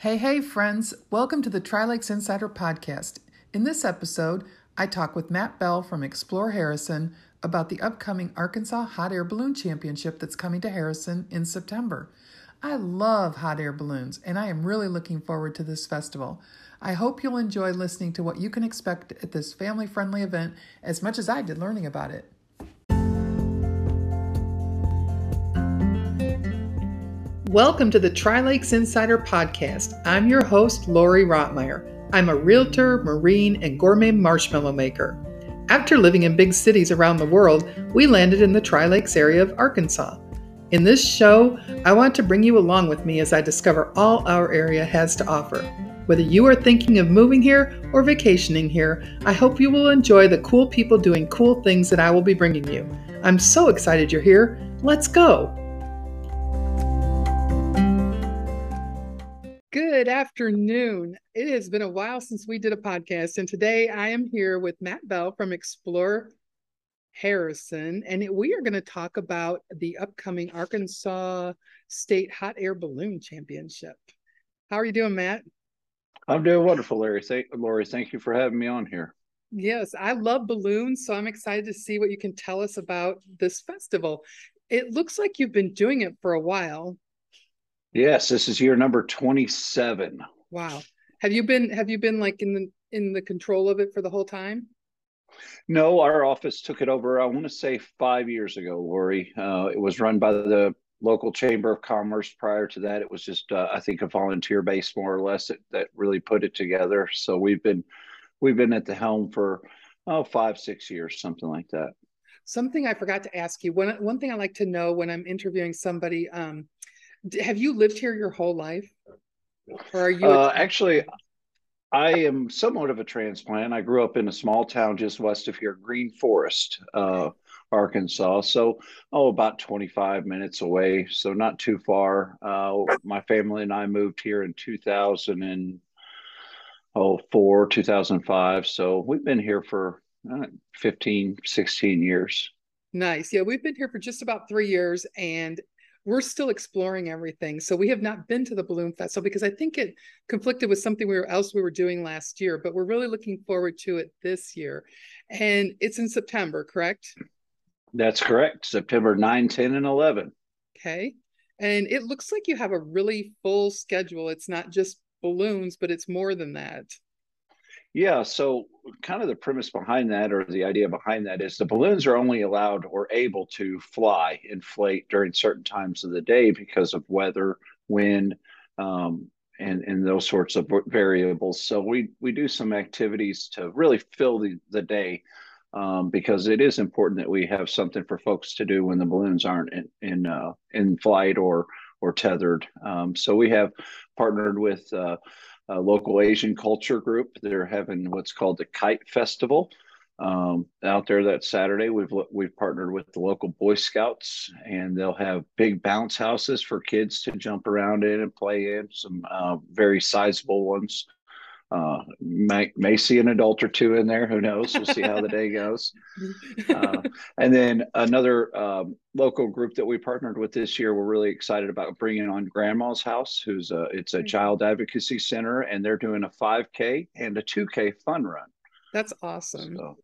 Hey, hey, friends. Welcome to the Tri Lakes Insider Podcast. In this episode, I talk with Matt Bell from Explore Harrison about the upcoming Arkansas Hot Air Balloon Championship that's coming to Harrison in September. I love hot air balloons, and I am really looking forward to this festival. I hope you'll enjoy listening to what you can expect at this family friendly event as much as I did learning about it. Welcome to the Tri Lakes Insider Podcast. I'm your host, Lori Rotmeyer. I'm a realtor, marine, and gourmet marshmallow maker. After living in big cities around the world, we landed in the Tri Lakes area of Arkansas. In this show, I want to bring you along with me as I discover all our area has to offer. Whether you are thinking of moving here or vacationing here, I hope you will enjoy the cool people doing cool things that I will be bringing you. I'm so excited you're here. Let's go! Good afternoon. It has been a while since we did a podcast, and today I am here with Matt Bell from Explore Harrison, and we are going to talk about the upcoming Arkansas State Hot Air Balloon Championship. How are you doing, Matt? I'm doing wonderful, Larry. Thank, Lori, thank you for having me on here. Yes, I love balloons, so I'm excited to see what you can tell us about this festival. It looks like you've been doing it for a while. Yes, this is year number 27. Wow. Have you been have you been like in the in the control of it for the whole time? No, our office took it over, I want to say five years ago, Lori. Uh, it was run by the local chamber of commerce. Prior to that, it was just, uh, I think, a volunteer base, more or less, that, that really put it together. So we've been we've been at the helm for oh five six years, something like that. Something I forgot to ask you. One one thing I like to know when I'm interviewing somebody. Um, have you lived here your whole life? Or are you uh, actually I am somewhat of a transplant. I grew up in a small town just west of here, Green Forest, uh, Arkansas. So, oh, about 25 minutes away. So, not too far. Uh, my family and I moved here in 2004, 2005. So, we've been here for uh, 15, 16 years. Nice. Yeah, we've been here for just about three years. And we're still exploring everything. So we have not been to the Balloon Festival because I think it conflicted with something we were else we were doing last year, but we're really looking forward to it this year. And it's in September, correct? That's correct. September 9, 10, and 11. Okay. And it looks like you have a really full schedule. It's not just balloons, but it's more than that. Yeah, so kind of the premise behind that, or the idea behind that, is the balloons are only allowed or able to fly, inflate during certain times of the day because of weather, wind, um, and and those sorts of variables. So we we do some activities to really fill the the day. Um, because it is important that we have something for folks to do when the balloons aren't in in, uh, in flight or or tethered. Um, so we have partnered with uh, a local Asian culture group. They're having what's called the Kite Festival um, out there that Saturday. We've we've partnered with the local Boy Scouts, and they'll have big bounce houses for kids to jump around in and play in. Some uh, very sizable ones. Uh, may, may see an adult or two in there. Who knows? We'll see how the day goes. Uh, and then another um, local group that we partnered with this year, we're really excited about bringing on Grandma's House, who's a it's a child advocacy center, and they're doing a 5K and a 2K fun run. That's awesome. So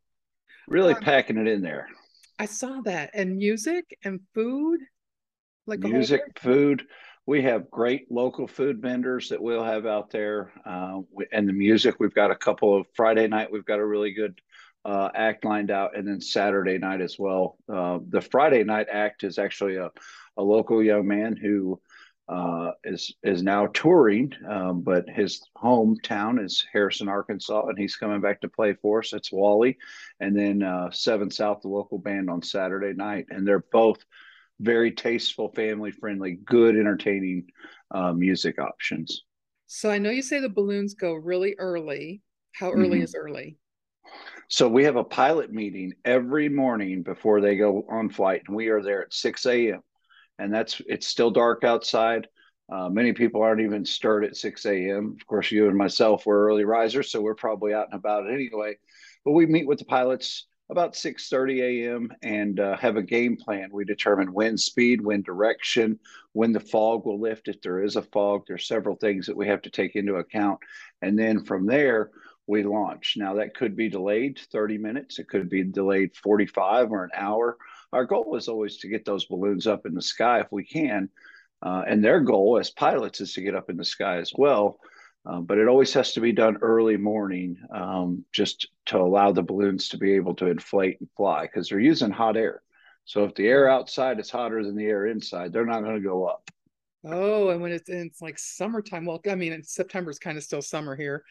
really um, packing it in there. I saw that, and music and food, like music, food we have great local food vendors that we'll have out there uh, and the music we've got a couple of friday night we've got a really good uh, act lined out and then saturday night as well uh, the friday night act is actually a, a local young man who uh, is is now touring, um, but his hometown is Harrison, Arkansas, and he's coming back to play for us. It's Wally, and then uh, Seven South, the local band, on Saturday night, and they're both very tasteful, family friendly, good, entertaining uh, music options. So I know you say the balloons go really early. How early mm-hmm. is early? So we have a pilot meeting every morning before they go on flight, and we are there at 6 a.m. And that's it's still dark outside. Uh, many people aren't even stirred at 6 a.m. Of course, you and myself were early risers, so we're probably out and about anyway. But we meet with the pilots about 6:30 a.m. and uh, have a game plan. We determine wind speed, wind direction, when the fog will lift. If there is a fog, there's several things that we have to take into account, and then from there we launch. Now that could be delayed 30 minutes. It could be delayed 45 or an hour. Our goal is always to get those balloons up in the sky if we can, uh, and their goal as pilots is to get up in the sky as well. Um, but it always has to be done early morning um, just to allow the balloons to be able to inflate and fly because they're using hot air. So if the air outside is hotter than the air inside, they're not going to go up. Oh, and when it's, it's like summertime, well, I mean, September is kind of still summer here.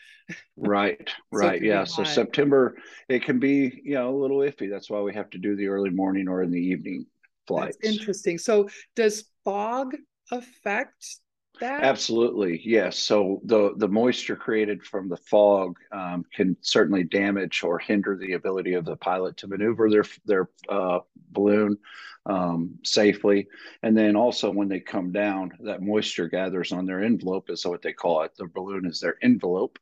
right, right, so yeah. So September, it can be you know a little iffy. That's why we have to do the early morning or in the evening flights. That's interesting. So does fog affect that? Absolutely, yes. So the the moisture created from the fog um, can certainly damage or hinder the ability of the pilot to maneuver their their uh, balloon um, safely. And then also when they come down, that moisture gathers on their envelope, is what they call it. The balloon is their envelope.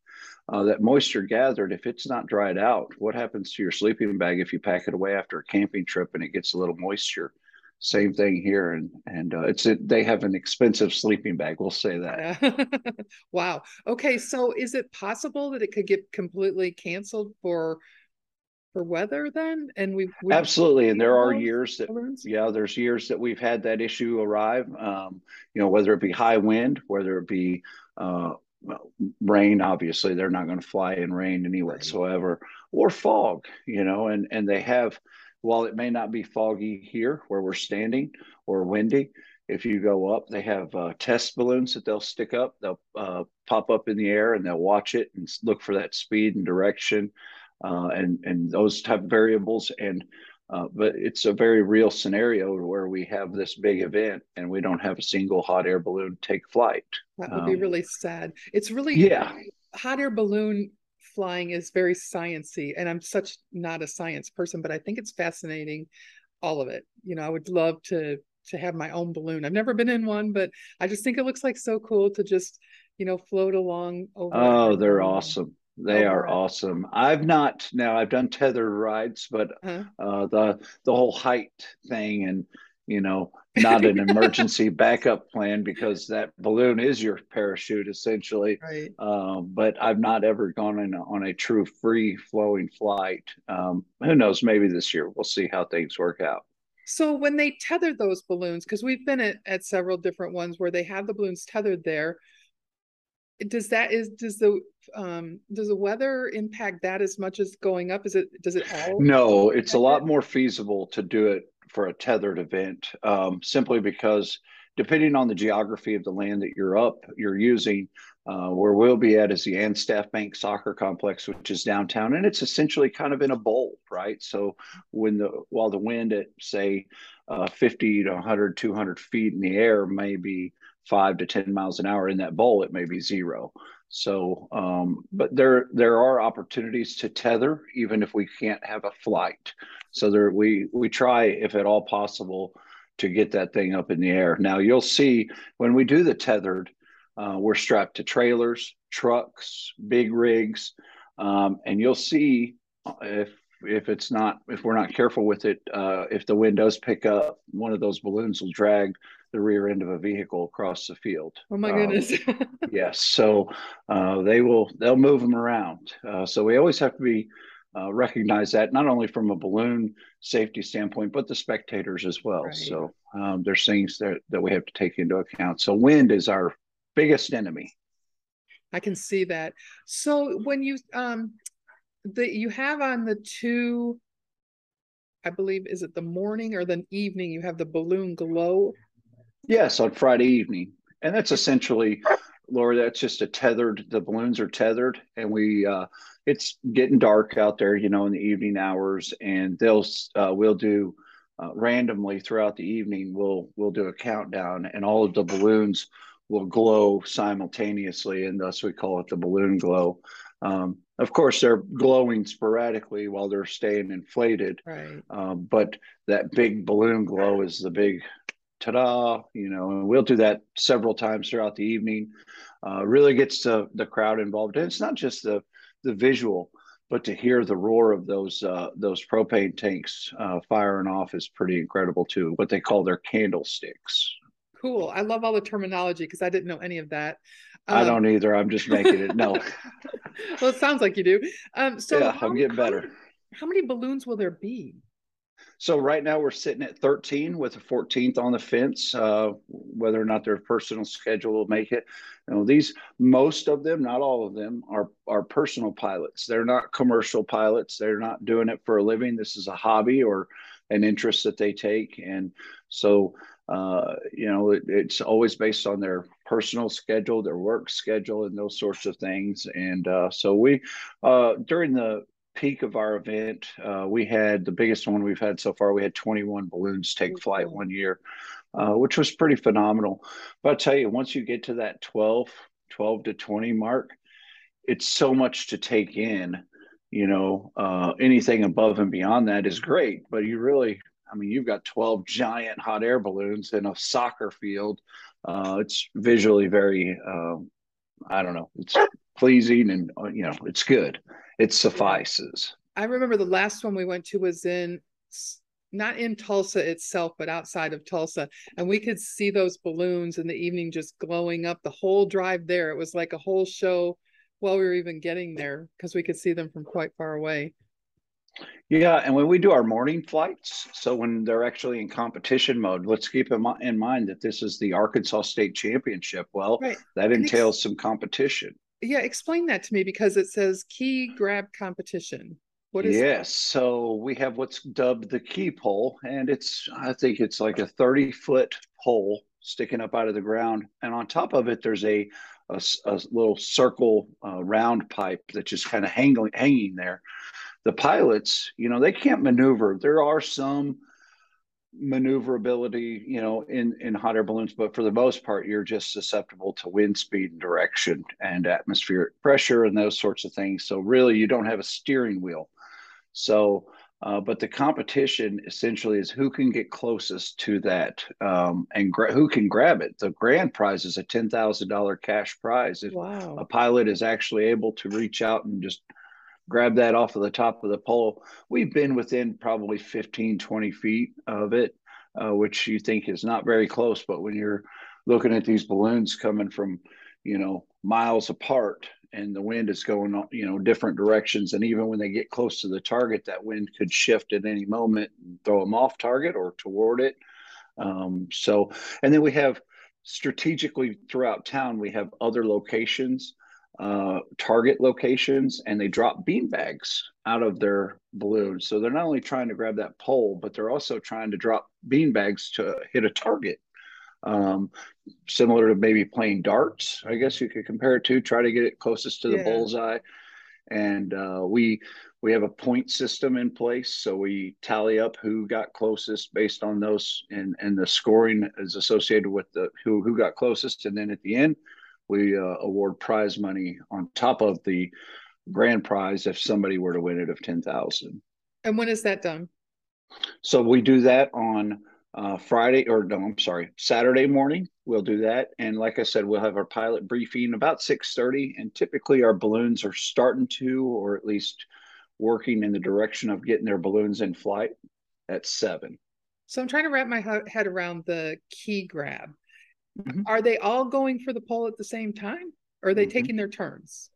Uh, that moisture gathered, if it's not dried out, what happens to your sleeping bag if you pack it away after a camping trip and it gets a little moisture? Same thing here. And and uh, it's it, they have an expensive sleeping bag we'll say that. Wow. Okay so is it possible that it could get completely canceled for for weather then? And we absolutely and there are years that balloons? yeah there's years that we've had that issue arrive. Um, you know whether it be high wind whether it be uh, rain obviously they're not going to fly in rain any whatsoever right. or fog you know and and they have while it may not be foggy here where we're standing or windy, if you go up, they have uh, test balloons that they'll stick up. They'll uh, pop up in the air and they'll watch it and look for that speed and direction uh, and and those type of variables. And uh, but it's a very real scenario where we have this big event and we don't have a single hot air balloon take flight. That would um, be really sad. It's really yeah. Hot air balloon flying is very sciency and i'm such not a science person but i think it's fascinating all of it you know i would love to to have my own balloon i've never been in one but i just think it looks like so cool to just you know float along over oh they're awesome they are awesome. I've not now. I've done tethered rides, but uh-huh. uh, the the whole height thing and you know, not an emergency backup plan because that balloon is your parachute essentially. Right. Um, but I've not ever gone on a, on a true free flowing flight. Um, who knows? Maybe this year we'll see how things work out. So when they tether those balloons, because we've been at, at several different ones where they have the balloons tethered there, does that is does the um does the weather impact that as much as going up is it does it all no it's a lot more feasible to do it for a tethered event um, simply because depending on the geography of the land that you're up you're using uh, where we'll be at is the Anstaff Bank Soccer Complex, which is downtown, and it's essentially kind of in a bowl, right? So when the while the wind at say uh, 50 to 100, 200 feet in the air may be five to 10 miles an hour in that bowl, it may be zero. So, um, but there there are opportunities to tether even if we can't have a flight. So there we we try if at all possible to get that thing up in the air. Now you'll see when we do the tethered, uh, we're strapped to trailers, trucks, big rigs, um, and you'll see if if it's not if we're not careful with it, uh, if the wind does pick up, one of those balloons will drag the rear end of a vehicle across the field. Oh my goodness! Um, yes, so uh, they will they'll move them around. Uh, so we always have to be uh, recognize that not only from a balloon safety standpoint, but the spectators as well. Right. So um, there's things that that we have to take into account. So wind is our biggest enemy. I can see that. So when you um the you have on the two I believe is it the morning or the evening you have the balloon glow Yes, on Friday evening. And that's essentially, Laura, that's just a tethered, the balloons are tethered and we, uh, it's getting dark out there, you know, in the evening hours and they'll, uh, we'll do, uh, randomly throughout the evening, we'll, we'll do a countdown and all of the balloons will glow simultaneously. And thus we call it the balloon glow. Um, of course, they're glowing sporadically while they're staying inflated. Right. Um, but that big balloon glow is the big ta-da you know and we'll do that several times throughout the evening uh, really gets the, the crowd involved and it's not just the the visual but to hear the roar of those uh, those propane tanks uh, firing off is pretty incredible too. What they call their candlesticks. Cool. I love all the terminology because I didn't know any of that. Um, I don't either. I'm just making it. No. well, it sounds like you do. Um, so yeah, I'm getting better. How, how many balloons will there be? So right now we're sitting at 13 with a 14th on the fence. Uh, whether or not their personal schedule will make it, you know, these most of them, not all of them, are are personal pilots. They're not commercial pilots. They're not doing it for a living. This is a hobby or an interest that they take, and so uh, you know it, it's always based on their personal schedule, their work schedule, and those sorts of things. And uh, so we uh, during the peak of our event, uh, we had the biggest one we've had so far. We had 21 balloons take flight one year, uh, which was pretty phenomenal. But I'll tell you, once you get to that 12, 12 to 20 mark, it's so much to take in. You know, uh, anything above and beyond that is great, but you really, I mean, you've got 12 giant hot air balloons in a soccer field. Uh, it's visually very, um, I don't know, it's pleasing and, uh, you know, it's good it suffices. I remember the last one we went to was in not in Tulsa itself, but outside of Tulsa. And we could see those balloons in the evening just glowing up the whole drive there. It was like a whole show while we were even getting there because we could see them from quite far away. Yeah, and when we do our morning flights, so when they're actually in competition mode, let's keep in mind that this is the Arkansas State Championship. Well, right. that entails some competition yeah explain that to me because it says key grab competition. What is yes that? so we have what's dubbed the key pole and it's i think it's like a 30 foot pole sticking up out of the ground and on top of it there's a a, a little circle uh, round pipe that's just kind of hanging hanging there. The pilots you know they can't maneuver. There are some maneuverability, you know, in in hot air balloons, but for the most part, you're just susceptible to wind speed and direction and atmospheric pressure and those sorts of things. So really, you don't have a steering wheel. So, uh, but the competition essentially is who can get closest to that um, and gra- who can grab it. The grand prize is a ten thousand dollar cash prize if wow. a pilot is actually able to reach out and just grab that off of the top of the pole. We've been within probably 15, 20 feet of it, uh, which you think is not very close. But when you're looking at these balloons coming from, you know, miles apart and the wind is going, you know, different directions. And even when they get close to the target, that wind could shift at any moment and throw them off target or toward it. Um, so, and then we have strategically throughout town, we have other locations uh, target locations and they drop bean bags out of their balloons. So they're not only trying to grab that pole, but they're also trying to drop bean bags to hit a target. Um, similar to maybe playing darts, I guess you could compare it to. Try to get it closest to the yeah. bullseye. And uh, we we have a point system in place, so we tally up who got closest based on those, and and the scoring is associated with the who who got closest. And then at the end, we uh, award prize money on top of the grand prize if somebody were to win it of 10,000. And when is that done? So we do that on uh, Friday or no, I'm sorry, Saturday morning. We'll do that, and like I said, we'll have our pilot briefing about 6:30. And typically, our balloons are starting to, or at least working in the direction of getting their balloons in flight at seven. So I'm trying to wrap my head around the key grab. Mm-hmm. Are they all going for the pole at the same time? Or are they mm-hmm. taking their turns?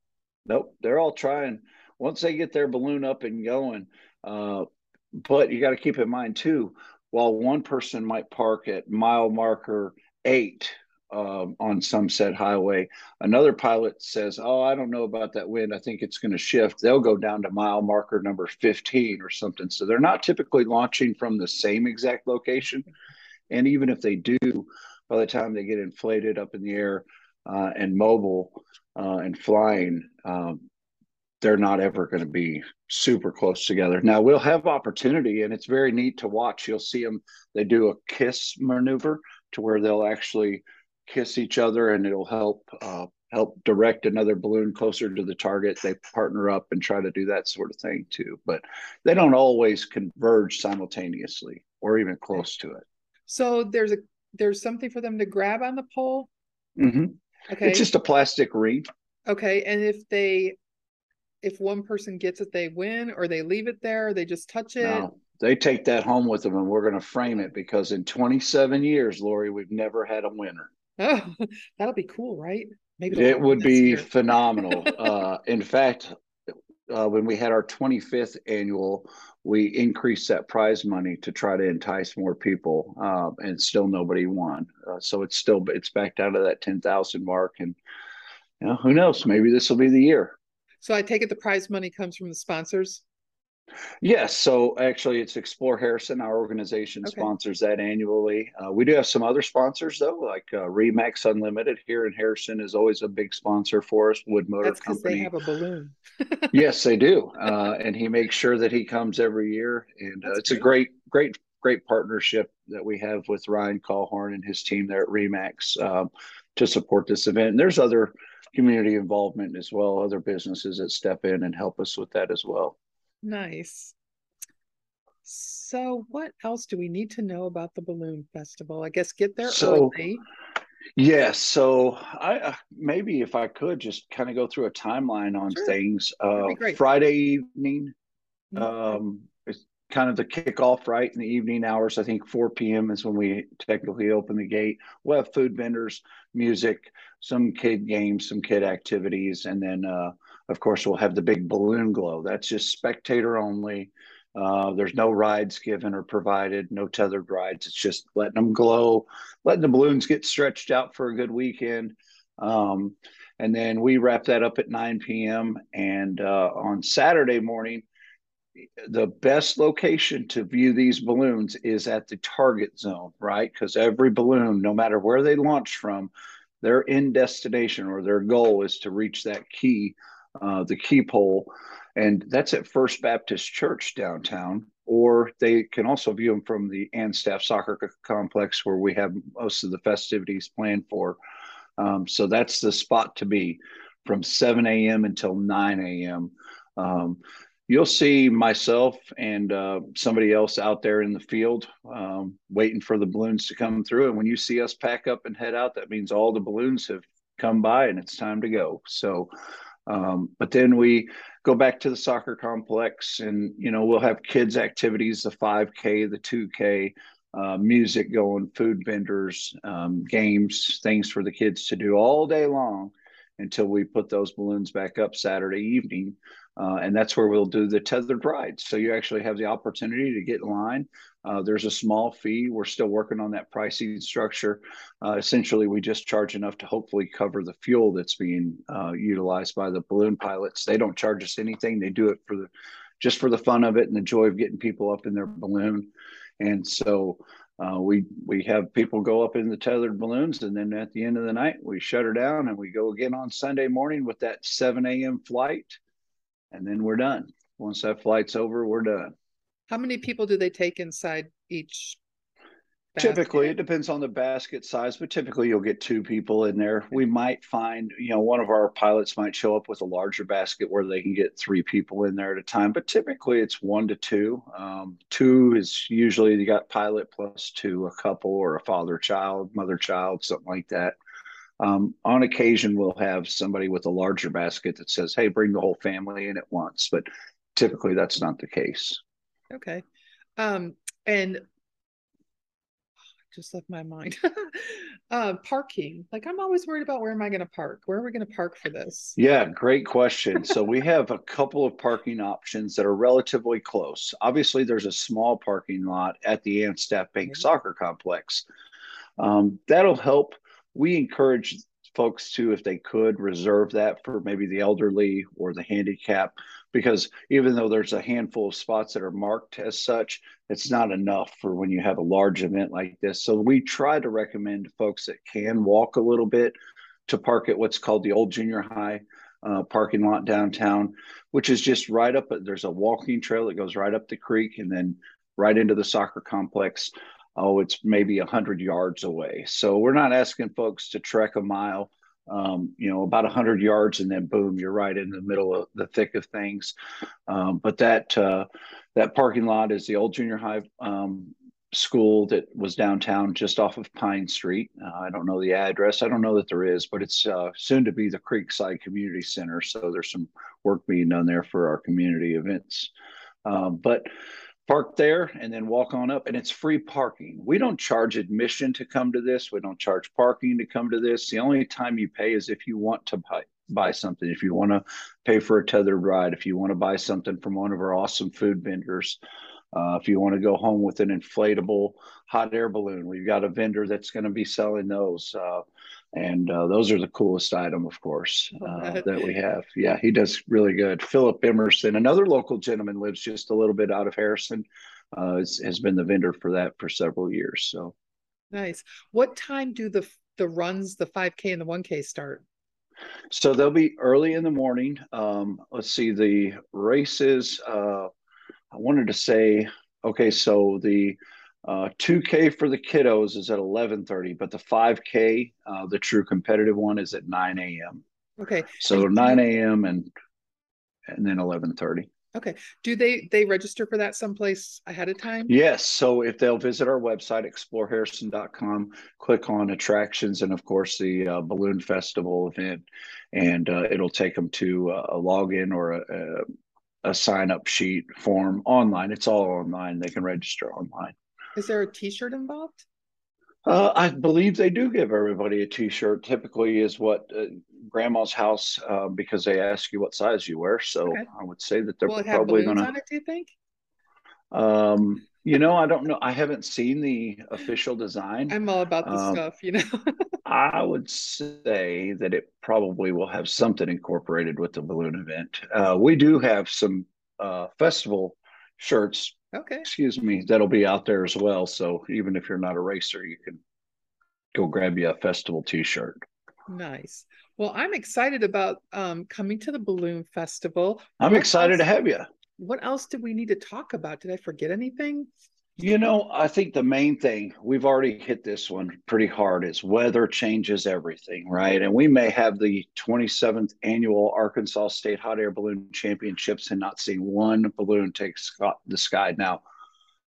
Nope, they're all trying. Once they get their balloon up and going, uh, but you got to keep in mind too, while one person might park at mile marker eight um, on Sunset Highway, another pilot says, "Oh, I don't know about that wind. I think it's going to shift." They'll go down to mile marker number fifteen or something. So they're not typically launching from the same exact location, and even if they do, by the time they get inflated up in the air uh, and mobile uh, and flying, um, they're not ever going to be super close together. Now we'll have opportunity, and it's very neat to watch. You'll see them; they do a kiss maneuver to where they'll actually kiss each other, and it'll help uh, help direct another balloon closer to the target. They partner up and try to do that sort of thing too, but they don't always converge simultaneously or even close to it. So there's a there's something for them to grab on the pole. Mm-hmm. Okay, it's just a plastic ring. Okay, and if they if one person gets it, they win, or they leave it there, or they just touch it? No, they take that home with them, and we're going to frame it because in 27 years, Lori, we've never had a winner. Oh, that'll be cool, right? Maybe it would be year. phenomenal. uh, in fact, uh, when we had our 25th annual, we increased that prize money to try to entice more people, uh, and still nobody won. Uh, so it's still it's back down to that 10,000 mark, and you know, who knows? Maybe this will be the year. So I take it the prize money comes from the sponsors. Yes. So actually, it's Explore Harrison. Our organization okay. sponsors that annually. Uh, we do have some other sponsors, though, like uh, Remax Unlimited here in Harrison is always a big sponsor for us. Wood Motor That's Company. They have a balloon. yes, they do. Uh, and he makes sure that he comes every year. And uh, it's great. a great, great, great partnership that we have with Ryan Callhorn and his team there at Remax um, to support this event. And there's other community involvement as well, other businesses that step in and help us with that as well. Nice. So, what else do we need to know about the balloon festival? I guess get there so, early. Yes. So, I uh, maybe if I could just kind of go through a timeline on sure. things. Uh, Friday evening, mm-hmm. um, it's kind of the kickoff, right? In the evening hours, I think 4 p.m. is when we technically open the gate. We'll have food vendors, music, some kid games, some kid activities, and then uh, of course, we'll have the big balloon glow. That's just spectator only. Uh, there's no rides given or provided, no tethered rides. It's just letting them glow, letting the balloons get stretched out for a good weekend. Um, and then we wrap that up at 9 p.m. And uh, on Saturday morning, the best location to view these balloons is at the target zone, right? Because every balloon, no matter where they launch from, their end destination or their goal is to reach that key uh, the key pole, and that's at First Baptist Church downtown. Or they can also view them from the Anstaff Soccer Complex, where we have most of the festivities planned for. Um, so that's the spot to be from 7 a.m. until 9 a.m. Um, you'll see myself and uh, somebody else out there in the field um, waiting for the balloons to come through. And when you see us pack up and head out, that means all the balloons have come by and it's time to go. So um, but then we go back to the soccer complex and, you know, we'll have kids' activities, the 5K, the 2K, uh, music going, food vendors, um, games, things for the kids to do all day long until we put those balloons back up Saturday evening. Uh, and that's where we'll do the tethered rides. So you actually have the opportunity to get in line. Uh, there's a small fee. We're still working on that pricing structure. Uh, essentially, we just charge enough to hopefully cover the fuel that's being uh, utilized by the balloon pilots. They don't charge us anything. They do it for the just for the fun of it and the joy of getting people up in their balloon. And so uh, we we have people go up in the tethered balloons, and then at the end of the night, we shut her down and we go again on Sunday morning with that 7 a.m. flight and then we're done. Once that flight's over, we're done. How many people do they take inside each? Basket? Typically, it depends on the basket size, but typically you'll get two people in there. We might find, you know, one of our pilots might show up with a larger basket where they can get three people in there at a time, but typically it's one to two. Um, two is usually you got pilot plus two, a couple or a father child, mother child, something like that. Um, on occasion, we'll have somebody with a larger basket that says, "Hey, bring the whole family in at once," but typically that's not the case. Okay, um, and just left my mind. uh, parking. Like I'm always worried about where am I going to park? Where are we going to park for this? Yeah, great question. so we have a couple of parking options that are relatively close. Obviously, there's a small parking lot at the Anstaff Bank mm-hmm. Soccer Complex. Um, that'll help we encourage folks to, if they could, reserve that for maybe the elderly or the handicap, because even though there's a handful of spots that are marked as such, it's not enough for when you have a large event like this. So we try to recommend folks that can walk a little bit to park at what's called the old junior high uh, parking lot downtown, which is just right up. There's a walking trail that goes right up the creek and then right into the soccer complex oh, it's maybe 100 yards away. So we're not asking folks to trek a mile, um, you know, about 100 yards and then boom, you're right in the middle of the thick of things. Um, but that, uh, that parking lot is the old junior high um, school that was downtown just off of Pine Street. Uh, I don't know the address. I don't know that there is, but it's uh, soon to be the Creekside Community Center. So there's some work being done there for our community events. Um, but park there and then walk on up, and it's free parking. We don't charge admission to come to this. We don't charge parking to come to this. The only time you pay is if you want to buy buy something, if you want to pay for a tethered ride, if you want to buy something from one of our awesome food vendors. Uh, if you want to go home with an inflatable hot air balloon, we've got a vendor that's going to be selling those. Uh, and uh, those are the coolest item, of course, uh, that we have. Yeah, he does really good. Philip Emerson, another local gentleman, lives just a little bit out of Harrison. Uh, has, has been the vendor for that for several years. So nice. What time do the the runs, the 5K and the 1K start? So they'll be early in the morning. Um, let's see, the races. Uh, I wanted to say, okay, so the uh, 2K for the kiddos is at 11:30, but the 5K, uh, the true competitive one, is at 9 a.m. Okay. So 9 a.m. and and then 11:30. Okay. Do they they register for that someplace ahead of time? Yes. So if they'll visit our website exploreharrison.com, click on attractions, and of course the uh, balloon festival event, and uh, it'll take them to a login or a, a, a sign up sheet form online. It's all online. They can register online. Is there a T-shirt involved? Uh, I believe they do give everybody a T-shirt. Typically, is what uh, Grandma's house uh, because they ask you what size you wear. So okay. I would say that they're Will probably going to. Do you think? Um, you know, I don't know. I haven't seen the official design. I'm all about the um, stuff, you know. I would say that it probably will have something incorporated with the balloon event. Uh, we do have some uh, festival shirts Okay. Excuse me, that'll be out there as well. So even if you're not a racer, you can go grab you a festival T-shirt. Nice. Well, I'm excited about um, coming to the balloon festival. I'm what excited else, to have you. What else did we need to talk about? Did I forget anything? You know, I think the main thing we've already hit this one pretty hard is weather changes everything, right? And we may have the 27th annual Arkansas State Hot Air Balloon Championships and not seeing one balloon take the sky. Now,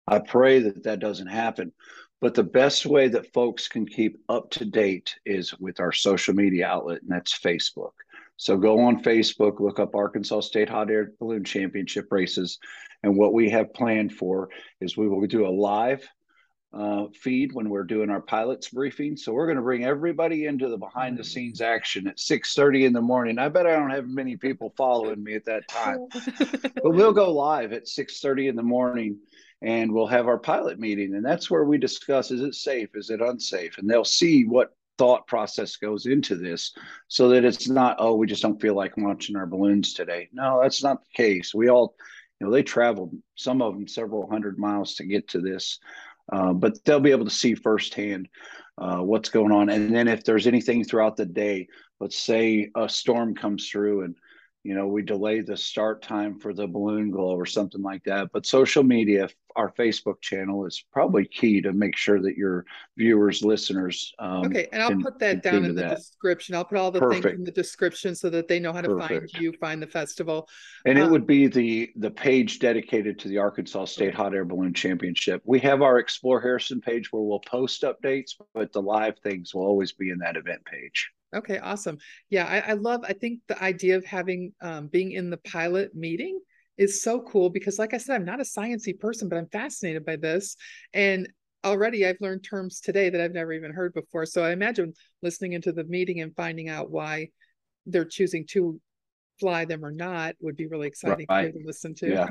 I pray that that doesn't happen. But the best way that folks can keep up to date is with our social media outlet, and that's Facebook. So go on Facebook, look up Arkansas State Hot Air Balloon Championship races. And what we have planned for is we will do a live uh, feed when we're doing our pilots briefing. So we're going to bring everybody into the behind the scenes action at 6:30 in the morning. I bet I don't have many people following me at that time. but we'll go live at 6:30 in the morning and we'll have our pilot meeting and that's where we discuss is it safe, is it unsafe? And they'll see what thought process goes into this so that it's not oh we just don't feel like launching our balloons today. No that's not the case. We all you know they traveled some of them several hundred miles to get to this uh, but they'll be able to see firsthand uh, what's going on. And then if there's anything throughout the day let's say a storm comes through and you know, we delay the start time for the balloon glow or something like that. But social media, our Facebook channel is probably key to make sure that your viewers, listeners. Um, okay, and I'll can, put that down in the that. description. I'll put all the Perfect. things in the description so that they know how to Perfect. find you, find the festival. And um, it would be the the page dedicated to the Arkansas State Hot Air Balloon Championship. We have our Explore Harrison page where we'll post updates, but the live things will always be in that event page. Okay, awesome. Yeah, I, I love. I think the idea of having um, being in the pilot meeting is so cool because, like I said, I'm not a sciency person, but I'm fascinated by this, and already I've learned terms today that I've never even heard before. So I imagine listening into the meeting and finding out why they're choosing to fly them or not would be really exciting right. to listen to. Yeah.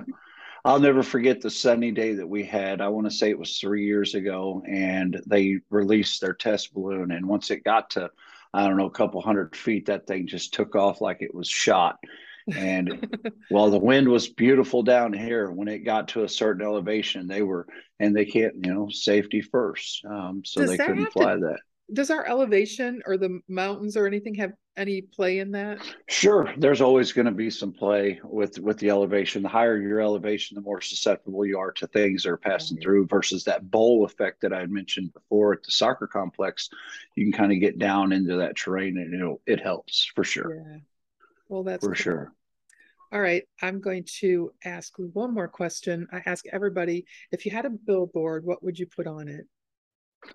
I'll never forget the sunny day that we had. I want to say it was three years ago, and they released their test balloon. And once it got to I don't know, a couple hundred feet, that thing just took off like it was shot. And while the wind was beautiful down here, when it got to a certain elevation, they were, and they can't, you know, safety first. Um, so does they couldn't fly to, that. Does our elevation or the mountains or anything have any play in that? Sure, there's always going to be some play with with the elevation. The higher your elevation, the more susceptible you are to things that are passing mm-hmm. through. Versus that bowl effect that I had mentioned before at the soccer complex, you can kind of get down into that terrain, and it it helps for sure. Yeah. Well, that's for cool. sure. All right, I'm going to ask one more question. I ask everybody if you had a billboard, what would you put on it?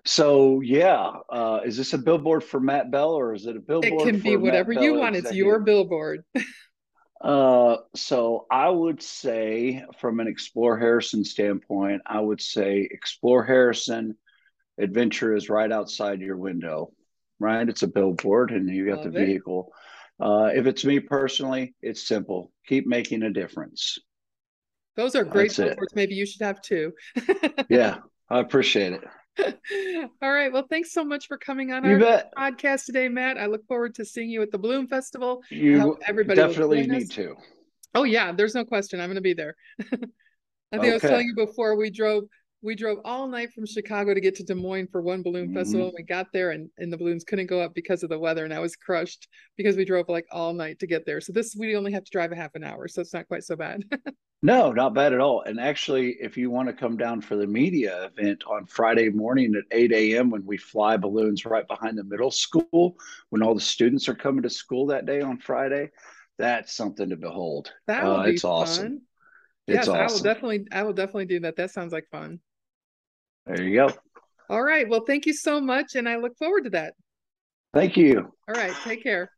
So yeah, uh, is this a billboard for Matt Bell or is it a billboard? It can be whatever you want. It's your billboard. uh, so I would say, from an Explore Harrison standpoint, I would say Explore Harrison. Adventure is right outside your window, right? It's a billboard, and you got Love the vehicle. Uh, if it's me personally, it's simple. Keep making a difference. Those are great billboards. Maybe you should have two. yeah, I appreciate it. All right. Well, thanks so much for coming on you our bet. podcast today, Matt. I look forward to seeing you at the Balloon Festival. You everybody definitely need us. to. Oh yeah, there's no question. I'm going to be there. I think okay. I was telling you before we drove we drove all night from Chicago to get to Des Moines for one balloon mm-hmm. festival. We got there and, and the balloons couldn't go up because of the weather. And I was crushed because we drove like all night to get there. So this, we only have to drive a half an hour. So it's not quite so bad. no, not bad at all. And actually, if you want to come down for the media event on Friday morning at 8 a.m., when we fly balloons right behind the middle school, when all the students are coming to school that day on Friday, that's something to behold. That would uh, be it's fun. awesome. It's yes, awesome. I will definitely, I will definitely do that. That sounds like fun. There you go. All right. Well, thank you so much. And I look forward to that. Thank you. All right. Take care.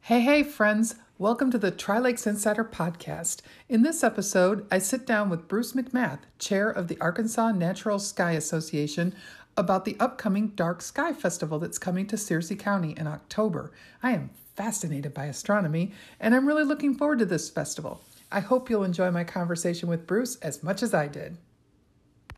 Hey, hey, friends. Welcome to the Tri Lakes Insider Podcast. In this episode, I sit down with Bruce McMath, chair of the Arkansas Natural Sky Association, about the upcoming Dark Sky Festival that's coming to Searcy County in October. I am fascinated by astronomy, and I'm really looking forward to this festival. I hope you'll enjoy my conversation with Bruce as much as I did.